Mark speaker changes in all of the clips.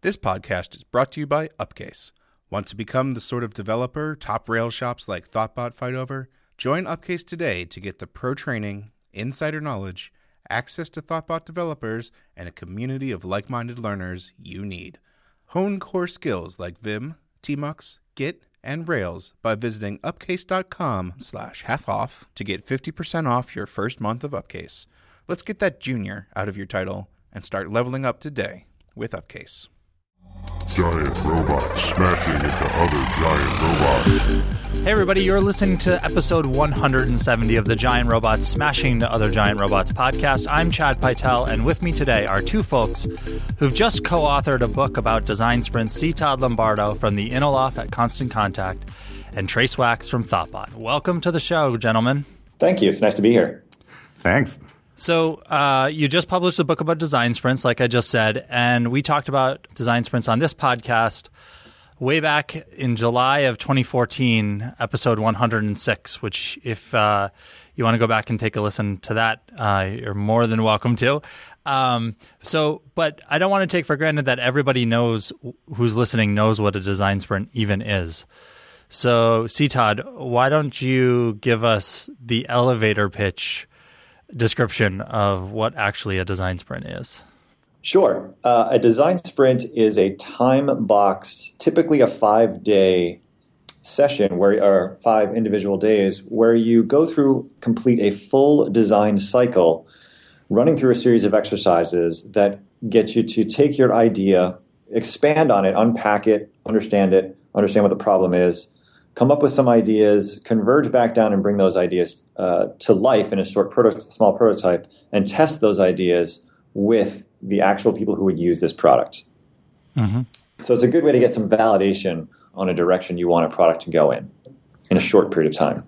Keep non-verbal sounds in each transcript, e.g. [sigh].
Speaker 1: This podcast is brought to you by Upcase. Want to become the sort of developer top rail shops like Thoughtbot fight over? Join Upcase today to get the pro training, insider knowledge, access to Thoughtbot developers, and a community of like minded learners you need. Hone core skills like Vim, Tmux, Git, and Rails by visiting upcase.com slash half off to get 50% off your first month of Upcase. Let's get that junior out of your title and start leveling up today with Upcase.
Speaker 2: Giant robots smashing into other giant robots.
Speaker 3: Hey, everybody, you're listening to episode 170 of the Giant Robots Smashing into Other Giant Robots podcast. I'm Chad Pytel, and with me today are two folks who've just co authored a book about design sprints C. Todd Lombardo from the InnoLoft at Constant Contact and Trace Wax from Thoughtbot. Welcome to the show, gentlemen.
Speaker 4: Thank you. It's nice to be here.
Speaker 5: Thanks.
Speaker 3: So, uh, you just published a book about design sprints, like I just said, and we talked about design sprints on this podcast way back in July of 2014, episode 106. Which, if uh, you want to go back and take a listen to that, uh, you're more than welcome to. Um, so, but I don't want to take for granted that everybody knows who's listening knows what a design sprint even is. So, C. Todd, why don't you give us the elevator pitch? Description of what actually a design sprint is?
Speaker 4: Sure. Uh, a design sprint is a time boxed, typically a five day session where or five individual days where you go through complete a full design cycle running through a series of exercises that get you to take your idea expand on it unpack it understand it understand what the problem is come up with some ideas, converge back down, and bring those ideas uh, to life in a short, proto- small prototype, and test those ideas with the actual people who would use this product. Mm-hmm. So it's a good way to get some validation on a direction you want a product to go in in a short period of time.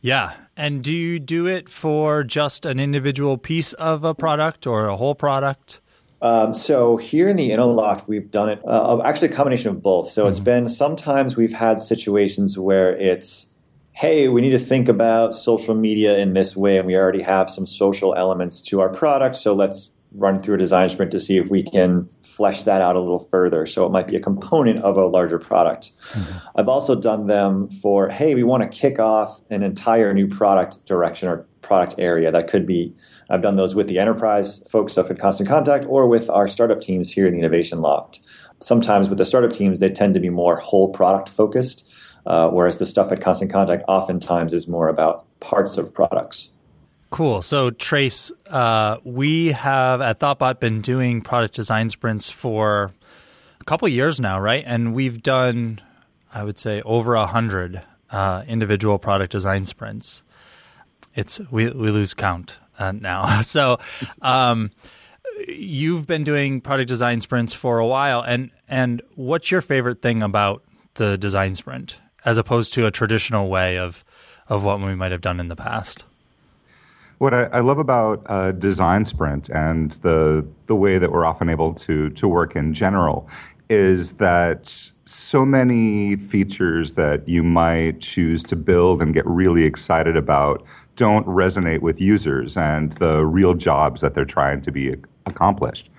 Speaker 3: Yeah. And do you do it for just an individual piece of a product or a whole product?
Speaker 4: Um, so here in the InnoLoft, we've done it uh, actually a combination of both. So mm-hmm. it's been sometimes we've had situations where it's, hey, we need to think about social media in this way, and we already have some social elements to our product. So let's run through a design sprint to see if we can flesh that out a little further. So it might be a component of a larger product. Mm-hmm. I've also done them for, hey, we want to kick off an entire new product direction or product area. That could be, I've done those with the enterprise folks up at Constant Contact or with our startup teams here in the Innovation Loft. Sometimes with the startup teams, they tend to be more whole product focused, uh, whereas the stuff at Constant Contact oftentimes is more about parts of products.
Speaker 3: Cool. So, Trace, uh, we have at Thoughtbot been doing product design sprints for a couple years now, right? And we've done, I would say, over a hundred uh, individual product design sprints it's we we lose count uh, now. [laughs] so, um, you've been doing product design sprints for a while, and and what's your favorite thing about the design sprint as opposed to a traditional way of of what we might have done in the past?
Speaker 5: What I, I love about a design sprint and the the way that we're often able to to work in general is that so many features that you might choose to build and get really excited about don't resonate with users and the real jobs that they're trying to be accomplished.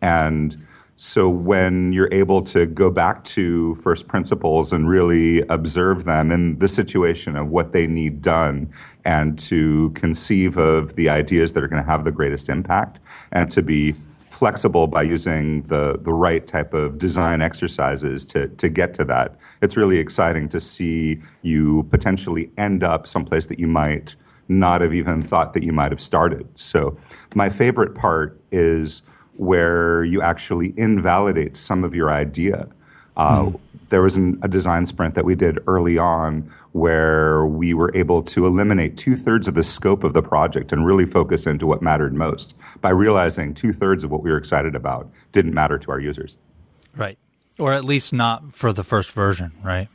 Speaker 5: And so when you're able to go back to first principles and really observe them in the situation of what they need done and to conceive of the ideas that are going to have the greatest impact and to be flexible by using the, the right type of design exercises to, to get to that. It's really exciting to see you potentially end up someplace that you might not have even thought that you might have started. So, my favorite part is where you actually invalidate some of your idea. Uh, mm. There was an, a design sprint that we did early on where we were able to eliminate two thirds of the scope of the project and really focus into what mattered most by realizing two thirds of what we were excited about didn't matter to our users.
Speaker 3: Right. Or at least not for the first version, right?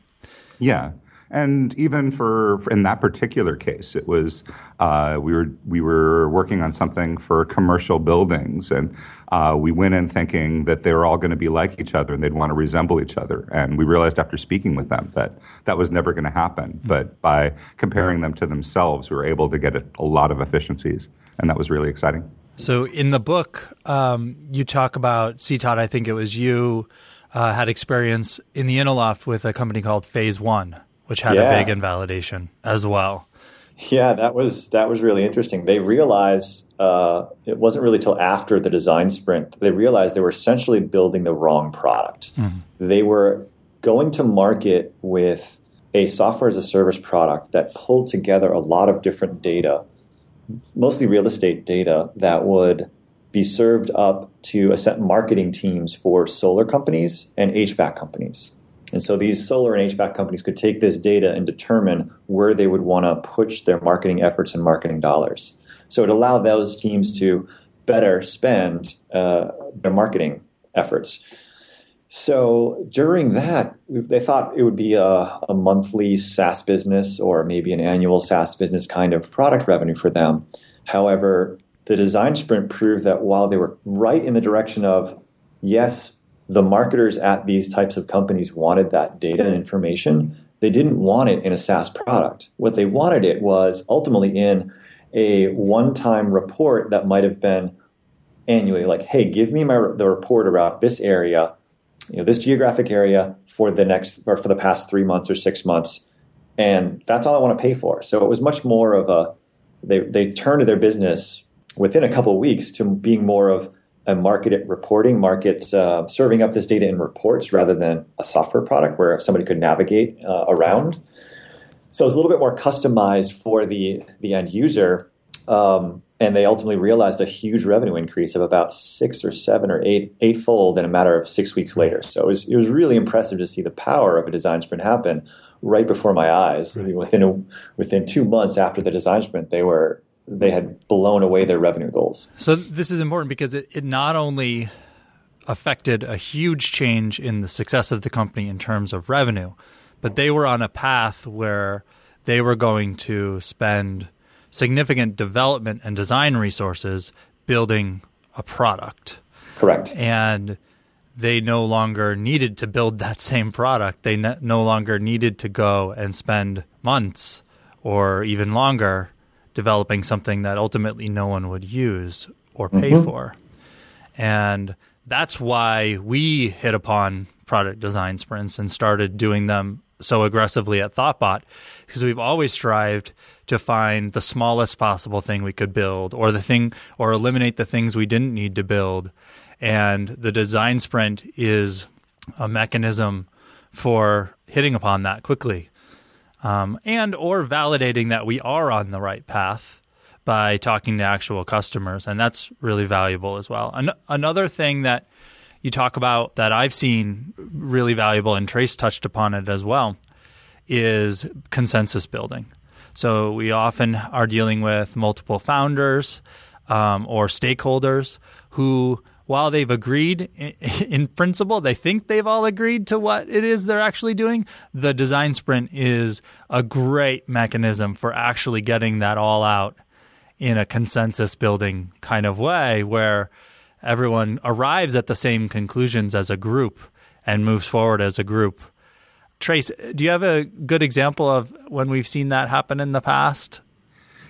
Speaker 5: Yeah. And even for, for in that particular case, it was uh, we were we were working on something for commercial buildings, and uh, we went in thinking that they were all going to be like each other and they'd want to resemble each other. And we realized after speaking with them that that was never going to happen. Mm-hmm. But by comparing them to themselves, we were able to get a lot of efficiencies, and that was really exciting.
Speaker 3: So in the book, um, you talk about C. Todd. I think it was you uh, had experience in the InnoLoft with a company called Phase One, which had
Speaker 4: Yeah.
Speaker 3: a big invalidation as well.
Speaker 4: Yeah, that was that was really interesting. They realized uh, it wasn't really till after the design sprint they realized they were essentially building the wrong product. They were going to market with a software as a service product that pulled together a lot of different data, mostly real estate data that would be served up to a set of marketing teams for solar companies and HVAC companies. And so these solar and HVAC companies could take this data and determine where they would want to push their marketing efforts and marketing dollars. So it allowed those teams to better spend uh, their marketing efforts. So during that, they thought it would be a, a monthly SaaS business or maybe an annual SaaS business kind of product revenue for them. However, the design sprint proved that while they were right in the direction of, yes, the marketers at these types of companies wanted that data and information, they didn't want it in a SaaS product. What they wanted it was ultimately in a one time report that might have been annually like, hey, give me my, the report about this area you know, this geographic area for the next or for the past three months or six months, and that's all I want to pay for. So it was much more of a they they turned their business within a couple of weeks to being more of a market it reporting, market uh, serving up this data in reports rather than a software product where somebody could navigate uh, around. So it's a little bit more customized for the the end user. Um, and they ultimately realized a huge revenue increase of about six or seven or eight eightfold in a matter of six weeks later. So it was it was really impressive to see the power of a design sprint happen right before my eyes. I mean, within a, within two months after the design sprint, they were they had blown away their revenue goals.
Speaker 3: So this is important because it, it not only affected a huge change in the success of the company in terms of revenue, but they were on a path where they were going to spend significant development and design resources building a product.
Speaker 4: Correct.
Speaker 3: And they no longer needed to build that same product. They no no longer needed to go and spend months or even longer developing something that ultimately no one would use or pay mm-hmm. for. And that's why we hit upon product design sprints and started doing them so aggressively at Thoughtbot because we've always strived to find the smallest possible thing we could build or the thing or eliminate the things we didn't need to build. And the design sprint is a mechanism for hitting upon that quickly um, and or validating that we are on the right path by talking to actual customers and that's really valuable as well. An- another thing that you talk about that i've seen really valuable and trace touched upon it as well is consensus building. So we often are dealing with multiple founders um, or stakeholders who while they've agreed in, [laughs] in principle, they think they've all agreed to what it is they're actually doing. The design sprint is a great mechanism for actually getting that all out in a consensus building kind of way where everyone arrives at the same conclusions as a group and moves forward as a group. Trace, do you have a good example of when we've seen that happen in the past?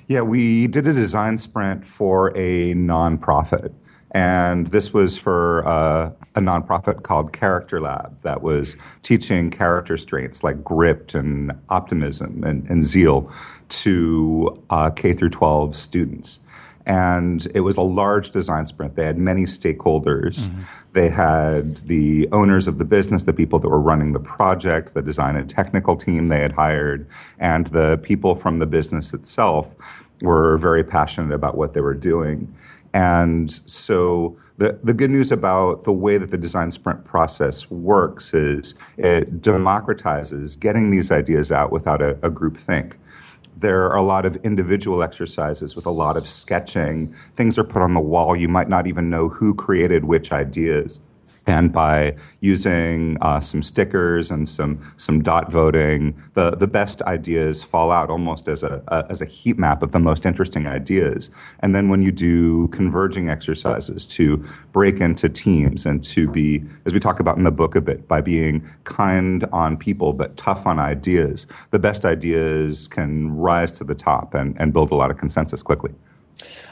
Speaker 5: Yeah, we did a design sprint for a nonprofit. And this was for uh, a nonprofit called Character Lab that was teaching character traits like grit and optimism and, and zeal to uh, K through 12 students. And it was a large design sprint. They had many stakeholders. They had the owners of the business, the people that were running the project, the design and technical team they had hired, and the people from the business itself were very passionate about what they were doing. And so the, the good news about the way that the design sprint process works is it democratizes getting these ideas out without a, a group think. There are a lot of individual exercises with a lot of sketching. Things are put on the wall. You might not even know who created which ideas. And by using uh, some stickers and some some dot voting, the, the best ideas fall out almost as a, a as a heat map of the most interesting ideas. And then when you do converging exercises to break into teams and to be, as we talk about in the book a bit, by being kind on people but tough on ideas, the best ideas can rise to the top and, and build a lot of consensus quickly.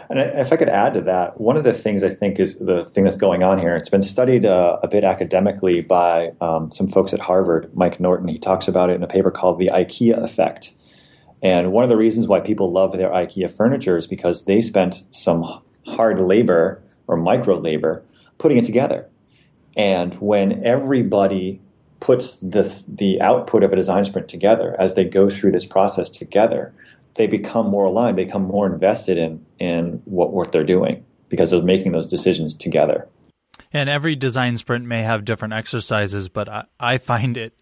Speaker 4: And if I could add to that, one of the things I think is the thing that's going on here, it's been studied uh, a bit academically by um, some folks at Harvard. Mike Norton, he talks about it in a paper called the IKEA effect. And one of the reasons why people love their IKEA furniture is because they spent some hard labor or micro labor putting it together. And when everybody puts the, the output of a design sprint together as they go through this process together, they become more aligned, they become more invested in, in what work they're doing because they're making those decisions together.
Speaker 3: And every design sprint may have different exercises, but I, I find it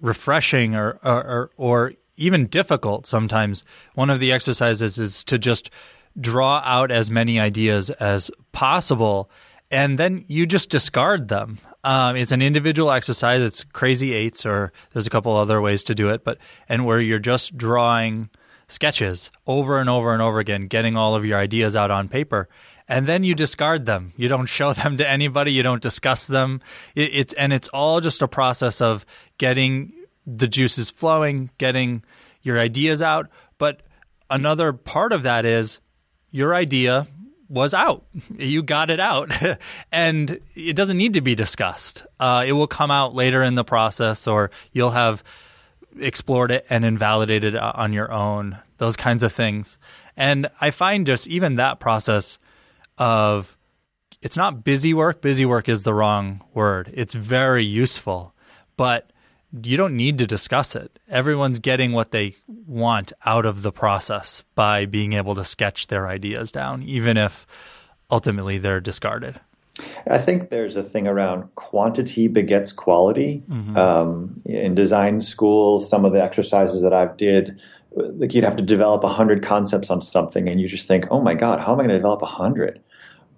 Speaker 3: refreshing or, or, or even difficult sometimes. One of the exercises is to just draw out as many ideas as possible and then you just discard them. Um, it's an individual exercise. It's crazy eights, or there's a couple other ways to do it, but and where you're just drawing sketches over and over and over again, getting all of your ideas out on paper, and then you discard them. You don't [laughs] show them to anybody. You don't discuss them. It, it's and it's all just a process of getting the juices flowing, getting your ideas out. But another part of that is your idea was out. [laughs] You got it out. [laughs] and it doesn't need to be discussed. Uh, it will come out later in the process, or you'll have explored it and invalidated it on your own, those kinds of things. And I find just even that process of it's not busy work. Busy work is the wrong word. It's very useful, but you don't need to discuss it. Everyone's getting what they want out of the process by being able to sketch their ideas down, even if ultimately they're discarded.
Speaker 4: I think there's a thing around quantity begets quality. Mm-hmm. Um, in design school, some of the exercises that I've did, like you'd have to develop a hundred concepts on something, and you just think, "Oh my God, how am I going to develop a hundred?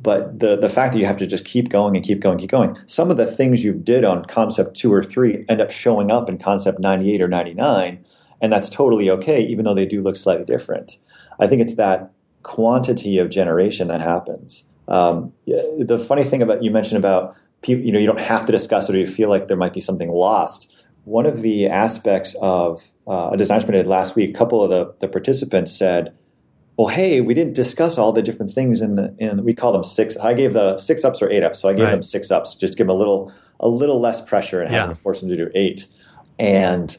Speaker 4: But the, the fact that you have to just keep going and keep going, keep going. Some of the things you did on concept two or three end up showing up in concept 98 or 99, and that's totally okay, even though they do look slightly different. I think it's that quantity of generation that happens. Um, the funny thing about you mentioned about people, you know, you don't have to discuss it or you feel like there might be something lost. One of the aspects of uh, a design sprint I did last week, a couple of the, the participants said, well, hey, we didn't discuss all the different things in the in we call them six. I gave the six ups or eight ups, so I gave right. them six ups, just give them a little a little less pressure and having yeah. to force them to do eight. And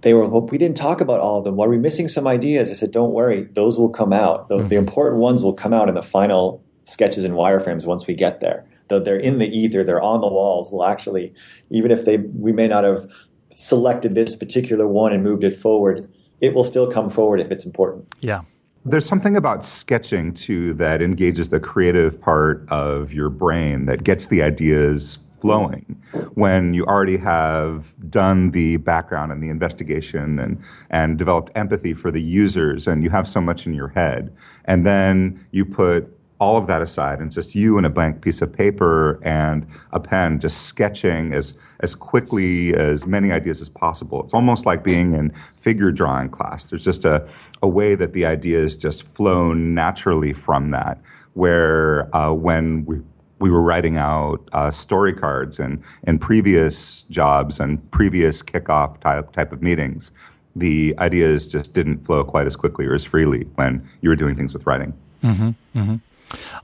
Speaker 4: they were, well, we didn't talk about all of them. Why are we missing some ideas? I said, don't worry, those will come out. The, mm-hmm. the important ones will come out in the final sketches and wireframes once we get there. Though they're in the ether, they're on the walls. We'll actually, even if they we may not have selected this particular one and moved it forward, it will still come forward if it's important.
Speaker 3: Yeah.
Speaker 5: There's something about sketching too that engages the creative part of your brain that gets the ideas flowing when you already have done the background and the investigation and, and developed empathy for the users and you have so much in your head. And then you put all of that aside and just you and a blank piece of paper and a pen just sketching as as quickly as many ideas as possible. It's almost like being in figure drawing class. There's just a, a way that the ideas just flow naturally from that. Where uh, when we we were writing out uh, story cards and in previous jobs and previous kickoff type type of meetings, the ideas just didn't flow quite as quickly or as freely when you were doing things with writing.
Speaker 3: Mm-hmm, mm-hmm.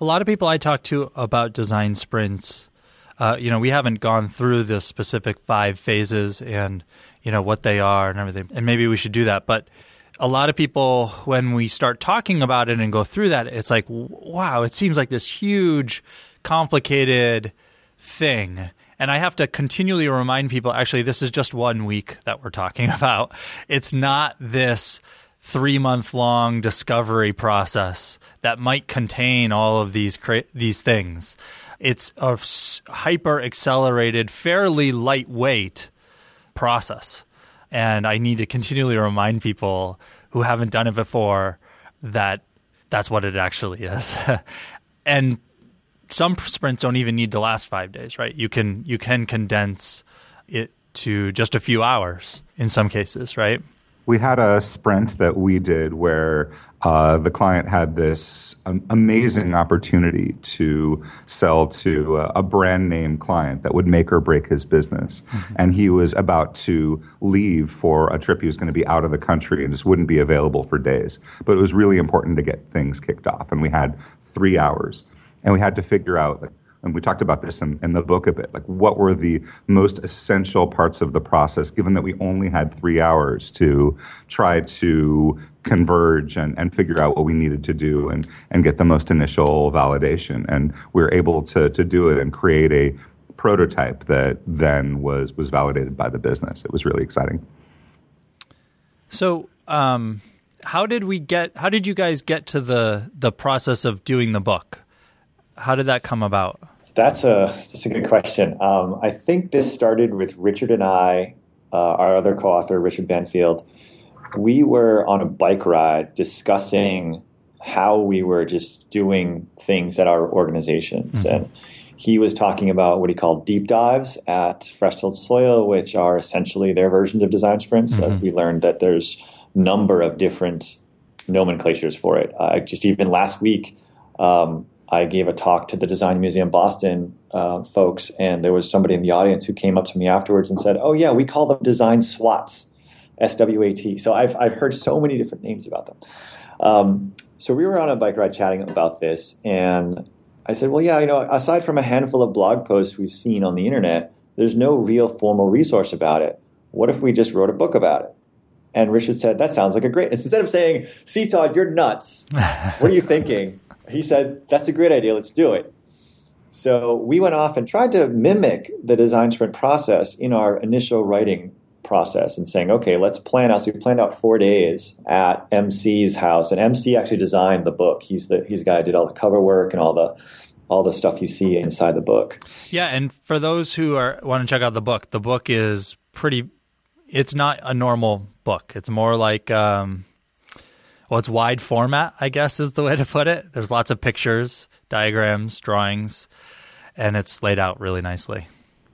Speaker 3: A lot of people I talk to about design sprints, uh, you know, we haven't gone through the specific five phases and you know what they are and everything, and maybe we should do that. But a lot of people, when we start talking about it and go through that, it's like, wow, it seems like this huge, complicated thing. And I have to continually remind people actually, this is just one week that we're talking [laughs] about. It's not this three month long discovery process that might contain all of these cra- these things. It's a hyper accelerated, fairly lightweight process, and I need to continually remind people who haven't done it before that that's what it actually is. [laughs] and some sprints don't even need to last five days, right? You can you can condense it to just a few hours in some cases, right?
Speaker 5: We had a sprint that we did where uh, the client had this um, amazing opportunity to sell to a, a, brand name client that would make or break his business. Mm-hmm. And he was about to leave for a trip. He was going to be out of the country and just wouldn't be available for days. But it was really important to get things kicked off. And we had three hours. And we had to figure out and we talked about this in, in, the book a bit, like what were the most essential parts of the process, given that we only had three hours to try to converge and, and figure out what we needed to do and, and get the most initial validation. And we were able to, to do it and create a prototype that then was, was validated by the business. It was really exciting.
Speaker 3: So, um, how did we get, how did you guys get to the, the process of doing the book? How did that come about?
Speaker 4: That's a that's a good question. Um, I think this started with Richard and I, uh, our other co-author Richard Banfield. We were on a bike ride discussing how we were just doing things at our organizations, mm-hmm. and he was talking about what he called deep dives at Fresh Tilled Soil, which are essentially their versions of design sprints. Mm-hmm. Uh, we learned that there's number of different nomenclatures for it. Uh, just even last week. Um, I gave a talk to the Design Museum Boston uh, folks, and there was somebody in the audience who came up to me afterwards and said, "Oh yeah, we call them design SWATs, S W A T." So I've I've heard so many different names about them. Um, so we were on a bike ride chatting about this, and I said, "Well, yeah, you know, aside from a handful of blog posts we've seen on the internet, there's no real formal resource about it. What if we just wrote a book about it?" And Richard said, "That sounds like a great." Instead of saying, "C. Todd, you're nuts. what are you thinking?" He said, That's a great idea, let's do it. So we went off and tried to mimic the design sprint process in our initial writing process and saying, okay, let's plan out. So we planned out four days at MC's house, and MC actually designed the book. He's the he's the guy who did all the cover work and all the all the stuff you see inside the book.
Speaker 3: Yeah, and for those who are want to check out the book, the book is pretty. It's not a normal book. It's more like um, well, it's wide format, I guess is the way to put it. There's lots of pictures, diagrams, drawings, and it's laid out really nicely.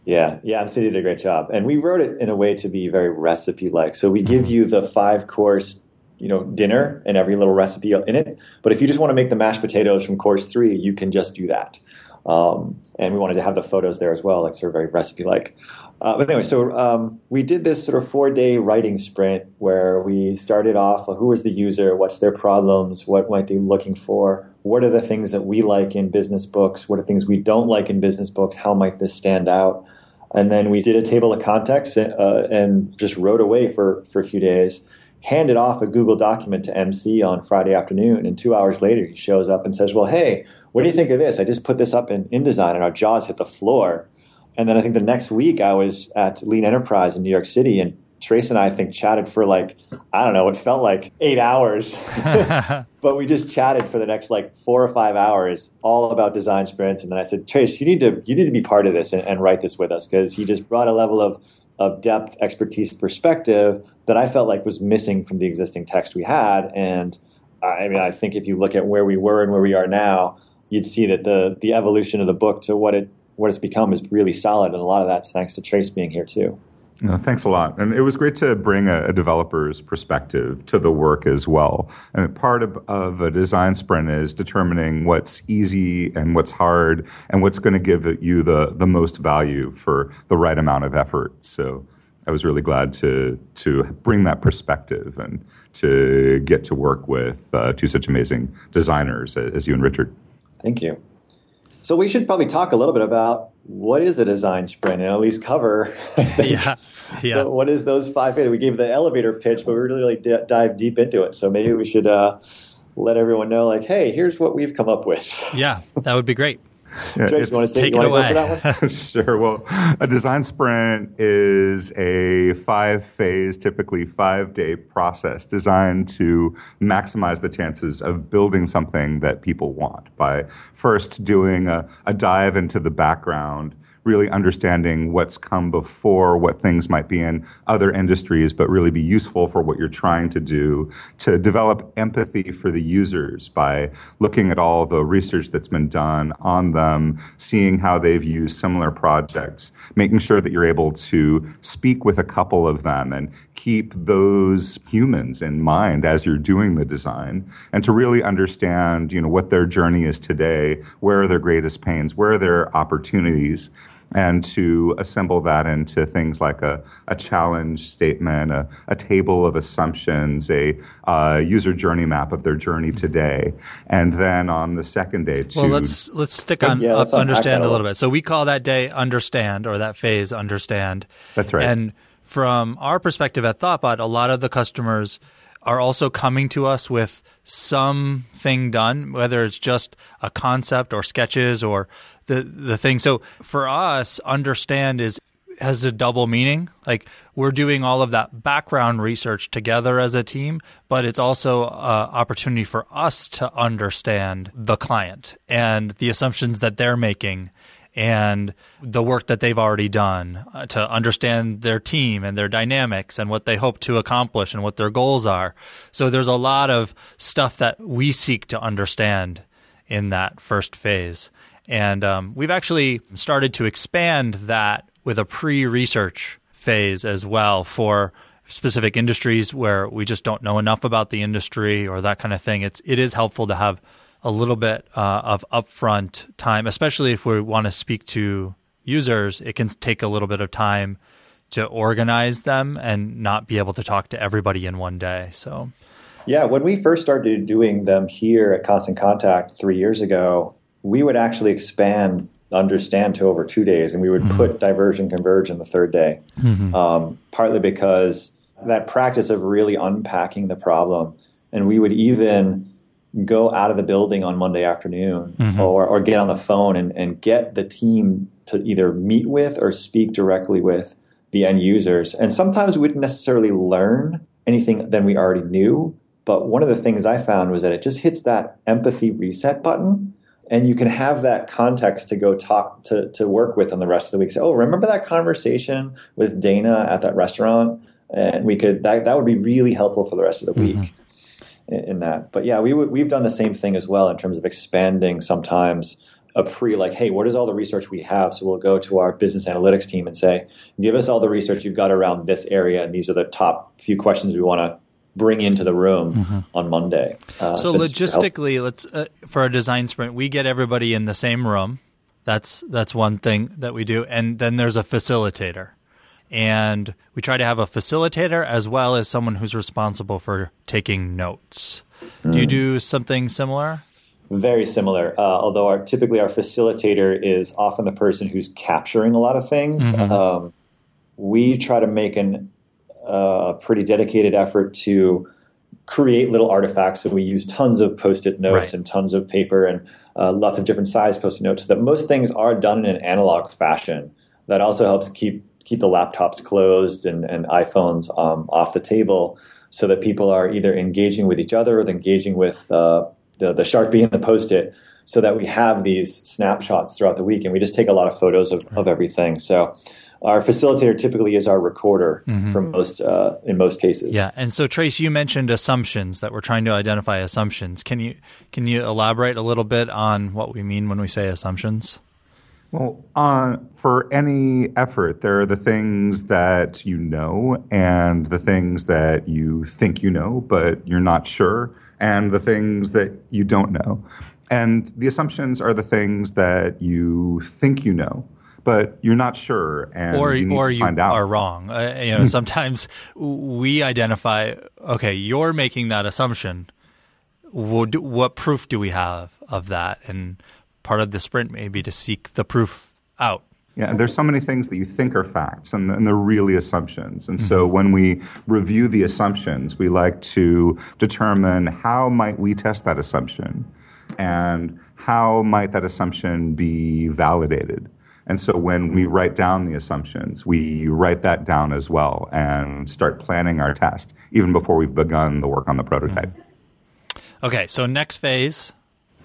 Speaker 4: Yeah, yeah, MC did a great job, and we wrote it in a way to be very recipe-like. So we give mm-hmm. you the five-course, you know, dinner and every little recipe in it. But if you just want to make the mashed potatoes from course three, you can just do that. Um, and we wanted to have the photos there as well, like sort of very recipe-like. Uh, but anyway, so um, we did this sort of four day writing sprint where we started off who is the user, what's their problems, what might they be looking for, what are the things that we like in business books, what are things we don't like in business books, how might this stand out? And then we did a table of contents uh, and just wrote away for, for a few days, handed off a Google document to MC on Friday afternoon. And two hours later, he shows up and says, Well, hey, what do you think of this? I just put this up in InDesign and our jaws hit the floor and then I think the next week I was at Lean Enterprise in New York City, and Trace and I, I think chatted for like I don't know, it felt like eight hours, [laughs] [laughs] but we just chatted for the next like four or five hours, all about design sprints. And then I said, Trace, you need to you need to be part of this and, and write this with us because he just brought a level of of depth, expertise, perspective that I felt like was missing from the existing text we had. And I mean, I think if you look at where we were and where we are now, you'd see that the the evolution of the book to what it what it's become is really solid, and a lot of that's thanks to Trace being here too.
Speaker 5: No, thanks a lot. And it was great to bring a, a, developer's perspective to the work as well. And part of, of, a design sprint is determining what's easy and what's hard and what's going to give you the, the most value for the right amount of effort. So I was really glad to, to bring that perspective and to get to work with uh, two such amazing designers as you and Richard.
Speaker 4: Thank you. So we should probably talk a little bit about what is a design sprint and at least cover [laughs]
Speaker 3: yeah yeah.
Speaker 4: what is those five we gave the elevator pitch but we really, really d- dive deep into it. So maybe we should uh, let everyone know like hey here's what we've come up with.
Speaker 3: Yeah that would be great
Speaker 4: yeah, you want to take, take it away. [laughs]
Speaker 5: sure. Well, a design sprint is a five phase, typically five day process designed to maximize the chances of building something that people want by first doing a, a dive into the background really understanding what's come before, what things might be in other industries, but really be useful for what you're trying to do, to develop empathy for the users by looking at all the research that's been done on them, seeing how they've used similar projects, making sure that you're able to speak with a couple of them and keep those humans in mind as you're doing the design and to really understand, you know, what their journey is today, where are their greatest pains, where are their opportunities, and to assemble that into things like a, a challenge statement, a, a table of assumptions, a uh, user journey map of their journey today, and then on the second day, to
Speaker 3: well, let's let's stick on
Speaker 4: Yeah, let's
Speaker 3: up, understand a
Speaker 4: a
Speaker 3: little bit. So we call that day understand or that phase understand.
Speaker 5: That's right.
Speaker 3: And from our perspective at Thoughtbot, a lot of the customers are also coming to us with something done, whether it's just a concept or sketches or the the thing. So for us, understand is has a double meaning. Like we're doing all of that background research together as a team, but it's also an opportunity for us to understand the client and the assumptions that they're making and the work that they've already done uh, to understand their team and their dynamics and what they hope to accomplish and what their goals are. So there's a lot of stuff that we seek to understand in that first phase. And um, we've actually started to expand that with a pre research phase as well for specific industries where we just don't know enough about the industry or that kind of thing. It's, it is helpful to have a little bit uh, of upfront time, especially if we want to speak to users. It can take a little bit of time to organize them and not be able to talk to everybody in one day. So,
Speaker 4: Yeah, when we first started doing them here at Constant Contact three years ago, we would actually expand understand to over two days, and we would put diversion converge in the third day. Um, partly because that practice of really unpacking the problem, and we would even go out of the building on Monday afternoon mm-hmm. or, or get on the phone and, and get the team to either meet with or speak directly with the end users. And sometimes we wouldn't necessarily learn anything than we already knew. But one of the things I found was that it just hits that empathy reset button. And you can have that context to go talk to, to work with on the rest of the week. Say, oh, remember that conversation with Dana at that restaurant? And we could that, that would be really helpful for the rest of the mm-hmm. week in, in that. But yeah, we would, we've done the same thing as well in terms of expanding sometimes a pre like, hey, what is all the research we have? So we'll go to our business analytics team and say, give us all the research you've got around this area, and these are the top few questions we want to bring into the room on Monday. Uh,
Speaker 3: so
Speaker 4: that's help-
Speaker 3: logistically, let's uh, for a design sprint, we get everybody in the same room. That's that's one thing that we do, and then there's a facilitator, and we try to have a facilitator as well as someone who's responsible for taking notes. Do you do something similar?
Speaker 4: Very similar, uh, although our, typically our facilitator is often the person who's capturing a lot of things. Um, we try to make an, uh, a pretty dedicated effort to create little artifacts. So we use tons of post-it notes
Speaker 3: Right.
Speaker 4: and tons of paper and uh, lots of different size post-it notes. So that most things are done in an analog fashion. That also helps keep keep the laptops closed and, and iPhones um, off the table, so that people are either engaging with each other or engaging with uh, the the sharpie and the post-it. So that we have these snapshots throughout the week, and we just take a lot of photos of, of everything. So, our facilitator typically is our recorder for most uh, in most cases.
Speaker 3: Yeah, and so Trace, you mentioned assumptions that we're trying to identify assumptions. Can you can you elaborate a little bit on what we mean when we say assumptions?
Speaker 5: Well, uh, for any effort, there are the things that you know and the things that you think you know, but you're not sure, and the things that you don't know. And the assumptions are the things that you think you know, but you're not sure, and
Speaker 3: or
Speaker 5: you
Speaker 3: or you
Speaker 5: find out.
Speaker 3: are wrong. Uh, you know, [laughs] sometimes we identify. Okay, you're making that assumption. Would, what proof do we have of that? And part of the sprint may be to seek the proof out.
Speaker 5: Yeah, there's so many things that you think are facts, and, and they're really assumptions. And so mm-hmm. when we review the assumptions, we like to determine how might we test that assumption, and how might that assumption be validated. And so when we write down the assumptions, we write that down as well and start planning our test even before we've begun the work on the prototype. Mm-hmm.
Speaker 3: Okay, so next phase,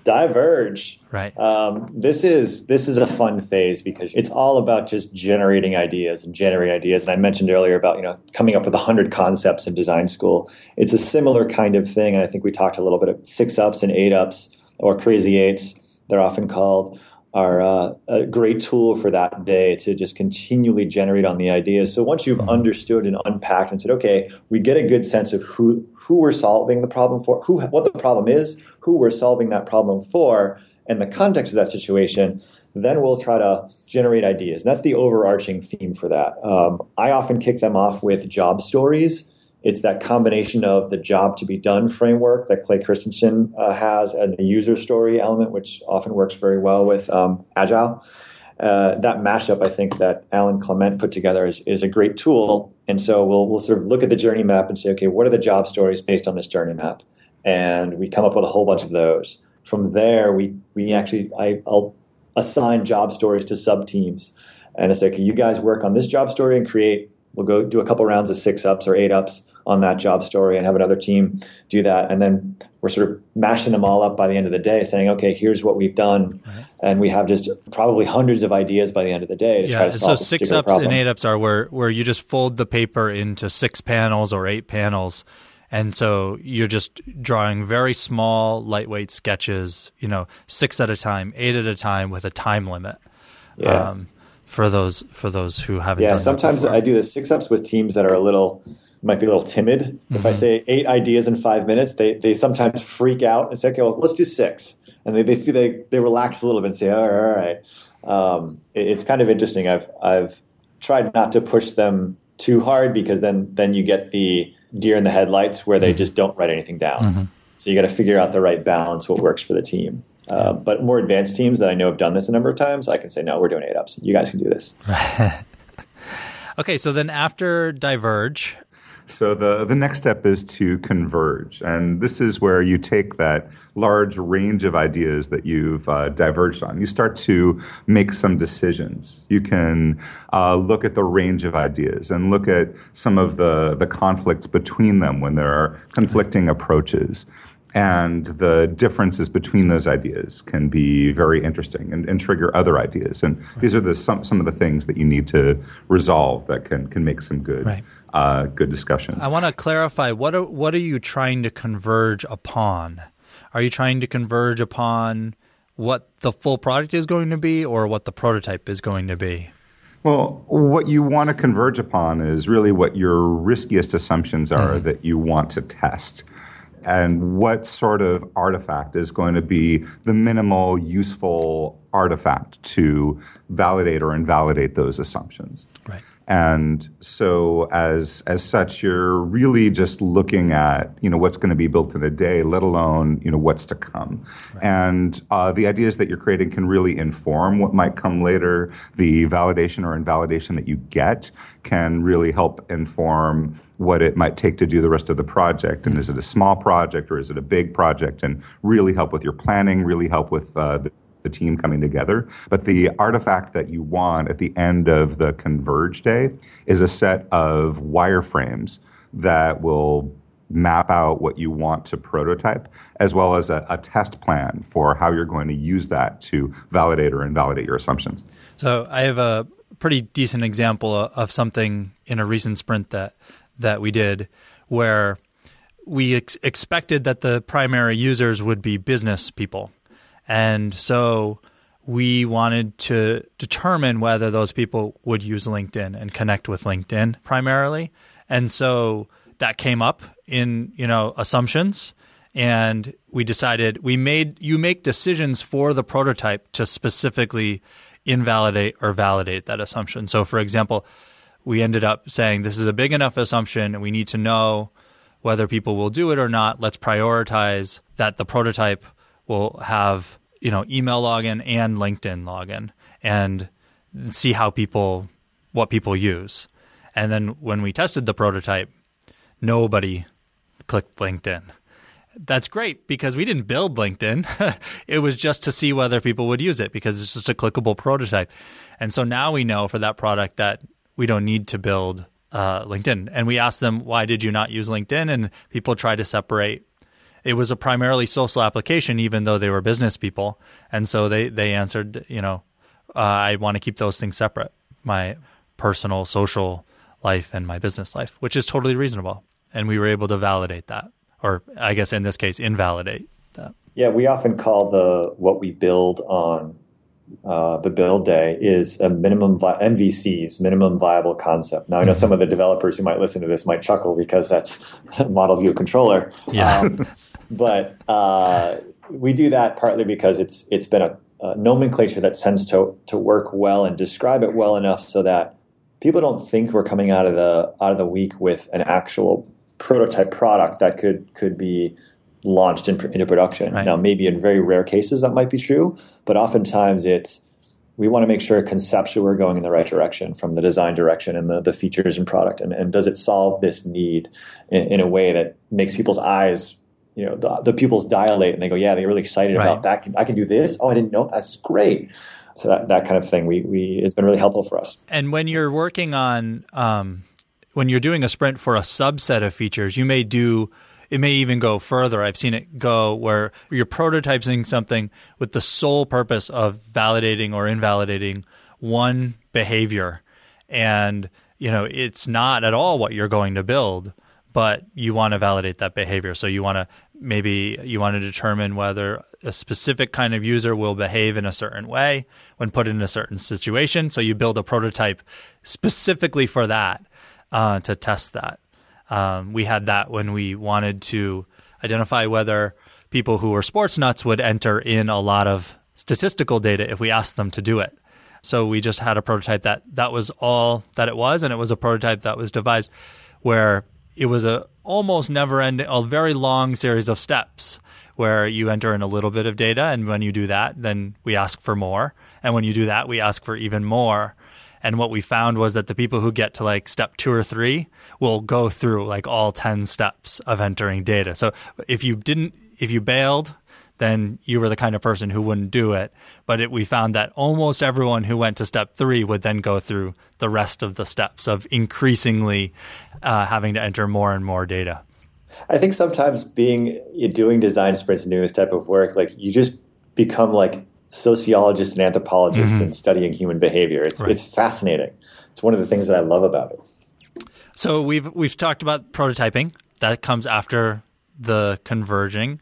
Speaker 4: Diverge.
Speaker 3: right?
Speaker 4: Um, this is this is a fun phase because it's all about just generating ideas and generating ideas. And I mentioned earlier about you know coming up with hundred concepts in design school. It's a similar kind of thing, and I think we talked a little bit of six ups and eight ups or crazy eights. They're often called. are uh, a great tool for that day to just continually generate on the ideas. So once you've mm-hmm. understood and unpacked and said, okay, we get a good sense of who who we're solving the problem for, who what the problem is, who we're solving that problem for, and the context of that situation. Then we'll try to generate ideas. And that's the overarching theme for that. Um, I often kick them off with job stories it's that combination of the job to be done framework that Clay Christensen uh, has and the user story element, which often works very well with um, Agile. Uh, that mashup, I think, that Alan Klement put together is, is a great tool. And so we'll, we'll sort of look at the journey map and say, okay, what are the job stories based on this journey map? And we come up with a whole bunch of those. From there, we, we actually, I, will assign job stories to sub teams. And it's like, you guys work on this job story and create we'll go do a couple rounds of six ups or eight ups on that job story and have another team do that. And then we're sort of mashing them all up by the end of the day, saying, okay, here's what we've done. Right. And we have just probably hundreds of ideas by the end of the day to
Speaker 3: yeah,
Speaker 4: try to solve
Speaker 3: So six ups
Speaker 4: problem.
Speaker 3: and eight ups are where, where you just fold the paper into six panels or eight panels. And so you're just drawing very small, lightweight sketches, you know, six at a time, eight at a time with a time limit.
Speaker 4: Yeah. Um,
Speaker 3: for those for those who haven't.
Speaker 4: Yeah, sometimes I do the six ups with teams that are a little might be a little timid. Mm-hmm. If I mm-hmm. say eight ideas in five minutes, they they sometimes freak out and say, "Okay, well, let's do six. and they they feel they they relax a little bit and say, "All right, all right." Um, it, it's kind of interesting. I've I've tried not to push them too hard because then then you get the deer in the headlights where they mm-hmm. just don't write anything down. Mm-hmm. So you got to figure out the right balance, what works for the team. Uh, but more advanced teams that I know have done this a number of times, I can say, no, we're doing eight ups. You guys can do this. [laughs]
Speaker 3: okay, so then after Diverge.
Speaker 5: So the, the next step is to converge. And this is where you take that large range of ideas that you've uh, diverged on. You start to make some decisions. You can uh, look at the range of ideas and look at some of the, the conflicts between them when there are conflicting approaches and the differences between those ideas can be very interesting and, and trigger other ideas. And right. these are the some, some of the things that you need to resolve that can can make some good right. uh, good discussions.
Speaker 3: I want to clarify what are, what are you trying to converge upon? Are you trying to converge upon what the full product is going to be, or what the prototype is going to be?
Speaker 5: Well, what you want to converge upon is really what your riskiest assumptions are mm-hmm. that you want to test and what sort of artifact is going to be the minimal useful artifact to validate or invalidate those assumptions.
Speaker 3: Right.
Speaker 5: And so as as such, you're really just looking at you know what's going to be built in a day, let alone you know what's to come. Right. And uh, the ideas that you're creating can really inform what might come later. The validation or invalidation that you get can really help inform what it might take to do the rest of the project. And is it a small project or is it a big project? And really help with your planning, really help with uh, the the team coming together. But the artifact that you want at the end of the Converge day is a set of wireframes that will map out what you want to prototype, as well as a, a, test plan for how you're going to use that to validate or invalidate your assumptions.
Speaker 3: So I have a pretty decent example of something in a recent sprint that that we did where we ex- expected that the primary users would be business people and so we wanted to determine whether those people would use LinkedIn and connect with LinkedIn primarily. And so that came up in, you know, assumptions and we decided we made you make decisions for the prototype to specifically invalidate or validate that assumption. So for example, we ended up saying this is a big enough assumption and we need to know whether people will do it or not. Let's prioritize that the prototype will have you know email login and LinkedIn login and see how people what people use. And then when we tested the prototype, nobody clicked LinkedIn. That's great because we didn't build LinkedIn. [laughs] it was just to see whether people would use it because it's just a clickable prototype. And so now we know for that product that we don't need to build uh, LinkedIn. And we asked them, why did you not use LinkedIn? And people try to separate it was a primarily social application, even though they were business people. And so they, they answered, you know, uh, I want to keep those things separate my personal, social life and my business life, which is totally reasonable. And we were able to validate that, or I guess in this case, invalidate that.
Speaker 4: Yeah, we often call the what we build on uh, the build day is a minimum vi- MVCs, minimum viable concept. Now I know some of the developers who might listen to this might chuckle because that's [laughs] model view controller.
Speaker 3: Yeah.
Speaker 4: Um, but uh, we do that partly because it's it's been a, a nomenclature that tends to to work well and describe it well enough so that people don't think we're coming out of the out of the week with an actual prototype product that could could be launched in, into production.
Speaker 3: Right.
Speaker 4: Now, maybe in very rare cases that might be true, but oftentimes it's we want to make sure conceptually we're going in the right direction from the design direction and the, the features and product, and, and does it solve this need in, in a way that makes people's eyes, you know, the, the pupils dilate and they go, yeah, they're really excited
Speaker 3: Right.
Speaker 4: about that. I can do this. Oh, I didn't know. That's great. So that, that kind of thing we, we has been really helpful for us.
Speaker 3: And when you're working on, um, when you're doing a sprint for a subset of features, you may do, it may even go further. I've seen it go where you're prototyping something with the sole purpose of validating or invalidating one behavior. And, you know, it's not at all what you're going to build, but you want to validate that behavior. So you want to, maybe you want to determine whether a specific kind of user will behave in a certain way when put in a certain situation. So you build a prototype specifically for that uh, to test that. Um, we had that when we wanted to identify whether people who were sports nuts would enter in a lot of statistical data if we asked them to do it. So we just had a prototype that that was all that it was, and it was a prototype that was devised where it was a almost never ending, a very long series of steps where you enter in a little bit of data, and when you do that, then we ask for more, and when you do that, we ask for even more. And what we found was that the people who get to like step two or three will go through like all 10 steps of entering data. So if you didn't, if you bailed, then you were the kind of person who wouldn't do it. But it, we found that almost everyone who went to step three would then go through the rest of the steps of increasingly uh, having to enter more and more data.
Speaker 4: I think sometimes being doing design sprints and type of work, like you just become like sociologists and anthropologists and studying human behavior. It's
Speaker 3: Right.
Speaker 4: it's fascinating. It's one of the things that I love about it.
Speaker 3: So we've we've talked about prototyping. That comes after the converging.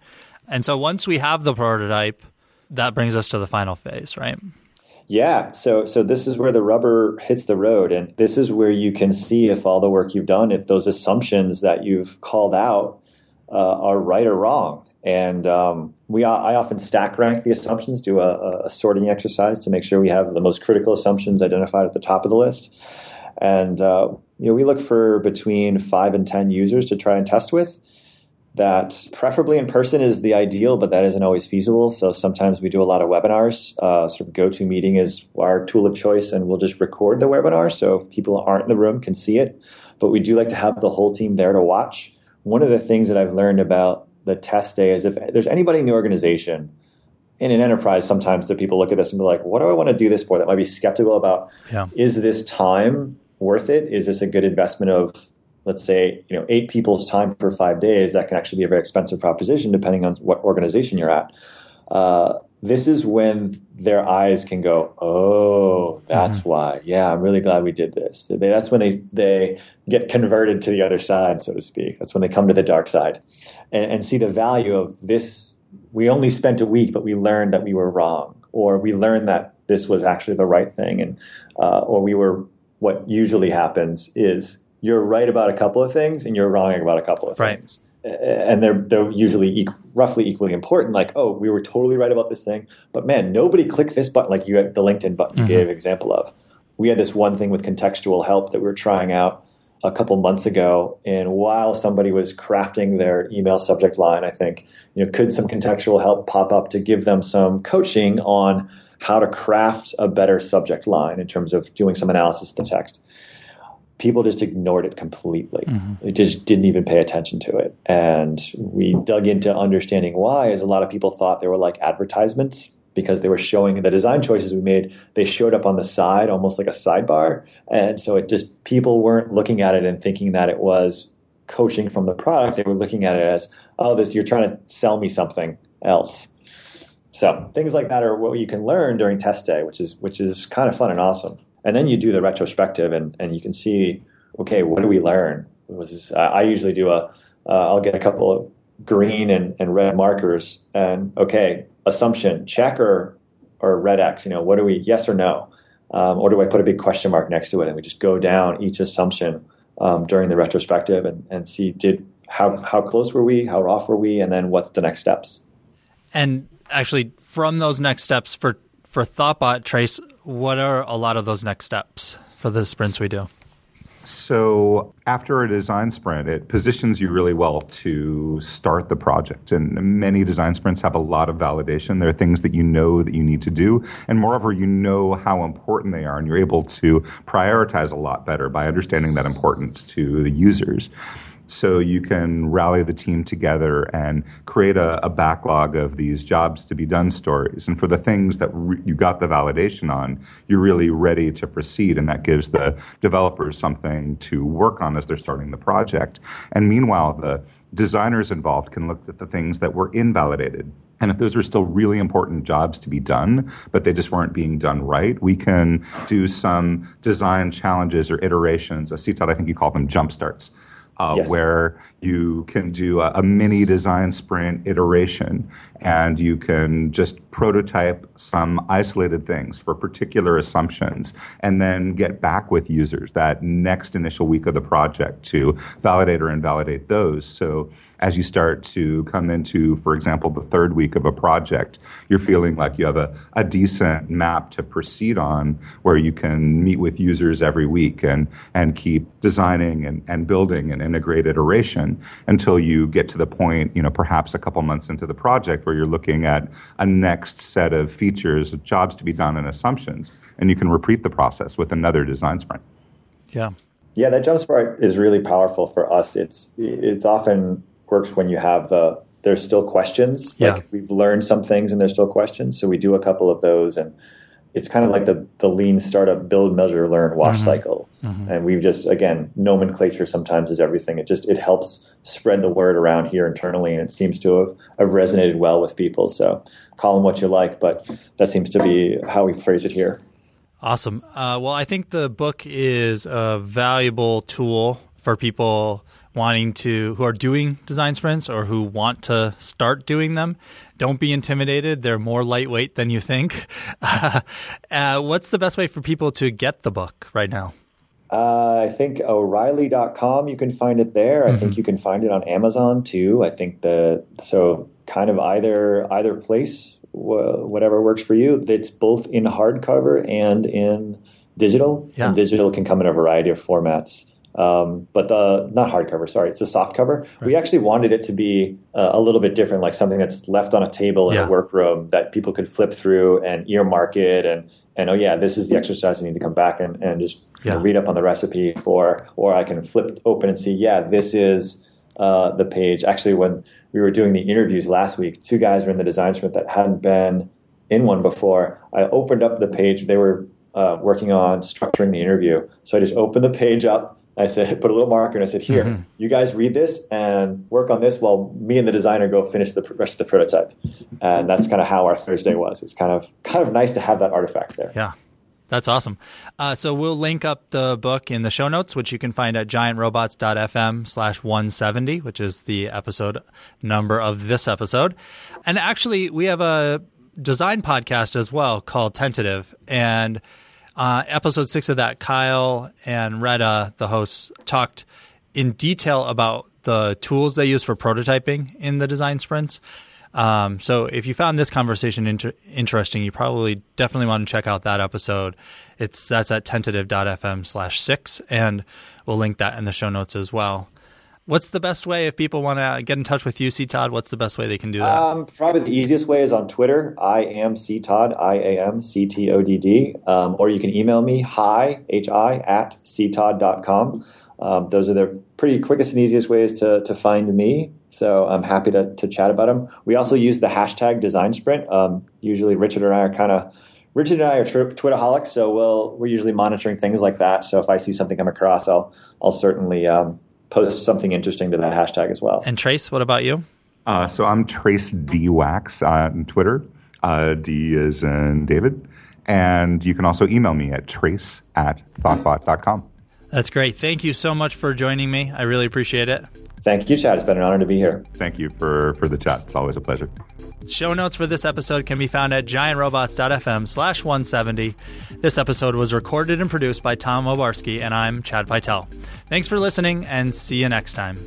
Speaker 3: And so once we have the prototype, that brings us to the final phase, right?
Speaker 4: Yeah. So so this is where the rubber hits the road, and this is where you can see if all the work you've done, if those assumptions that you've called out uh, are right or wrong. And um, we I often stack rank the assumptions, do a, a sorting exercise to make sure we have the most critical assumptions identified at the top of the list. And uh, you know, we look for between five and ten users to try and test with. That preferably in person is the ideal, but that isn't always feasible. So sometimes we do a lot of webinars. Uh, sort of GoToMeeting is our tool of choice, and we'll just record the webinar so people aren't in the room can see it. But we do like to have the whole team there to watch. One of the things that I've learned about the test day is if there's anybody in the organization in an enterprise, sometimes the people look at this and be like, "What do I want to do this for?" That might be skeptical about
Speaker 3: Yeah.
Speaker 4: is this time worth it? Is this a good investment of, let's say, you know, eight people's time for five days? That can actually be a very expensive proposition depending on what organization you're at. Uh, this is when their eyes can go, oh, that's why. Yeah, I'm really glad we did this. That's when they they get converted to the other side, so to speak. That's when they come to the dark side and, and see the value of this. We only spent a week, but we learned that we were wrong, or we learned that this was actually the right thing, and uh, or we were. What usually happens is you're right about a couple of things and you're wrong about a couple of
Speaker 3: Right.
Speaker 4: things and they're they're usually equ- roughly equally important. Like, oh, we were totally right about this thing, but man, nobody clicked this button. Like you had the LinkedIn button you mm-hmm. gave example of. We had this one thing with contextual help that we were trying out a couple months ago, and while somebody was crafting their email subject line, I think you know could some contextual help pop up to give them some coaching on how to craft a better subject line in terms of doing some analysis of the text people just ignored it completely. Mm-hmm. They just didn't even pay attention to it. And we dug into understanding why, as a lot of people thought they were like advertisements because they were showing the design choices we made, they showed up on the side almost like a sidebar. And so it just, people weren't looking at it and thinking that it was coaching from the product. They were looking at it as, oh, this, you're trying to sell me something else. So things like that are what you can learn during test day, which is which is kind of fun and awesome. And then you do the retrospective, and, and you can see, okay, what do we learn? Was this, I usually do a, uh, I'll get a couple of green and, and red markers, and okay, assumption check or or red X? You know, what do we yes or no, um, or do I put a big question mark next to it? And we just go down each assumption um, during the retrospective and, and see did how how close were we, how off were we, and then what's the next steps.
Speaker 3: And actually, from those next steps for for Thoughtbot Trace, what are a lot of those next steps for the sprints we do?
Speaker 5: So after a design sprint, it positions you really well to start the project. And many design sprints have a lot of validation. There are things that you know that you need to do. And moreover, you know how important they are. And you're able to prioritize a lot better by understanding that importance to the users so you can rally the team together and create a, a, backlog of these jobs to be done stories. And for the things that re- you got the validation on, you're really ready to proceed, and that gives the developers something to work on as they're starting the project. And meanwhile, the designers involved can look at the things that were invalidated. And if those are still really important jobs to be done, but they just weren't being done right, we can do some design challenges or iterations. As C. Todd, I think you call them jump starts uh, yes. where you can do a, a, mini design sprint iteration and you can just prototype some isolated things for particular assumptions and then get back with users that next initial week of the project to validate or invalidate those. So as you start to come into, for example, the third week of a project, you're feeling like you have a, a decent map to proceed on where you can meet with users every week and, and keep designing and, and building an integrated iteration until you get to the point, you know, perhaps a couple months into the project where you're looking at a next set of features, jobs to be done and assumptions, and you can repeat the process with another design sprint.
Speaker 3: Yeah.
Speaker 4: Yeah, that jump start is really powerful for us. It's it's often works when you have the there's still questions.
Speaker 3: Yeah.
Speaker 4: Like we've learned some things and there's still questions. So we do a couple of those and it's kind of like the the lean startup build, measure, learn, wash mm-hmm. cycle. Mm-hmm. And we've just again, nomenclature sometimes is everything. It just it helps spread the word around here internally and it seems to have, have resonated well with people. So call them what you like, but that seems to be how we phrase it here.
Speaker 3: Awesome. Uh, well, I think the book is a valuable tool for people wanting to who are doing design sprints or who want to start doing them don't be intimidated they're more lightweight than you think [laughs] uh, what's the best way for people to get the book right now
Speaker 4: uh, I think O'Reilly.com, you can find it there. I mm-hmm. think you can find it on Amazon too. I think the so kind of either either place, wh- whatever works for you. It's both in hardcover and in digital.
Speaker 3: Yeah.
Speaker 4: And digital can come in a variety of formats. Um, but the not hardcover, sorry, it's a soft cover. Right. We actually wanted it to be uh, a little bit different, like something that's left on a table in yeah. a workroom that people could flip through and earmark it and and oh yeah, this is the exercise I need to come back and, and just yeah. know, read up on the recipe for, or I can flip open and see, yeah, this is uh, the page. Actually, when we were doing the interviews last week, two guys were in the design sprint that hadn't been in one before. I opened up the page. They were uh, working on structuring the interview. So I just opened the page up I said, [laughs] put a little marker and I said, here, mm-hmm. you guys read this and work on this while me and the designer go finish the rest of the prototype. And that's kind of how our Thursday was. It's kind of kind of nice to have that artifact there.
Speaker 3: Yeah. That's awesome. Uh, so we'll link up the book in the show notes, which you can find at giantrobots.fm slash 170, which is the episode number of this episode. And actually, we have a design podcast as well called Tentative. And uh, episode six of that, Kyle and Reda, the hosts, talked in detail about the tools they use for prototyping in the design sprints. Um, so if you found this conversation inter- interesting, you probably definitely want to check out that episode. It's that's at tentative.fm slash six, and we'll link that in the show notes as well. What's the best way if people want to get in touch with you, C Todd? What's the best way they can do that?
Speaker 4: Um, probably the easiest way is on Twitter. I am C Todd, I A M C T O D D. Um, or you can email me, hi, H I, at ctodd.com. Um, those are the pretty quickest and easiest ways to, to find me. So I'm happy to, to chat about them. We also use the hashtag design sprint. Um, usually Richard and I are kind of Richard and I are Twitterholics, so we'll, we're usually monitoring things like that. So if I see something come across, I'll I'll certainly um, post something interesting to that hashtag as well.
Speaker 3: And Trace, what about you?
Speaker 5: Uh, so I'm Trace D Wax on Twitter. Uh, D is in David. And you can also email me at trace at thoughtbot.com.
Speaker 3: That's great. Thank you so much for joining me. I really appreciate it.
Speaker 4: Thank you, Chad. It's been an honor to be here.
Speaker 5: Thank you for, for the chat. It's always a pleasure.
Speaker 3: Show notes for this episode can be found at giantrobots.fm slash 170. This episode was recorded and produced by Tom Obarski, and I'm Chad Pytel. Thanks for listening, and see you next time.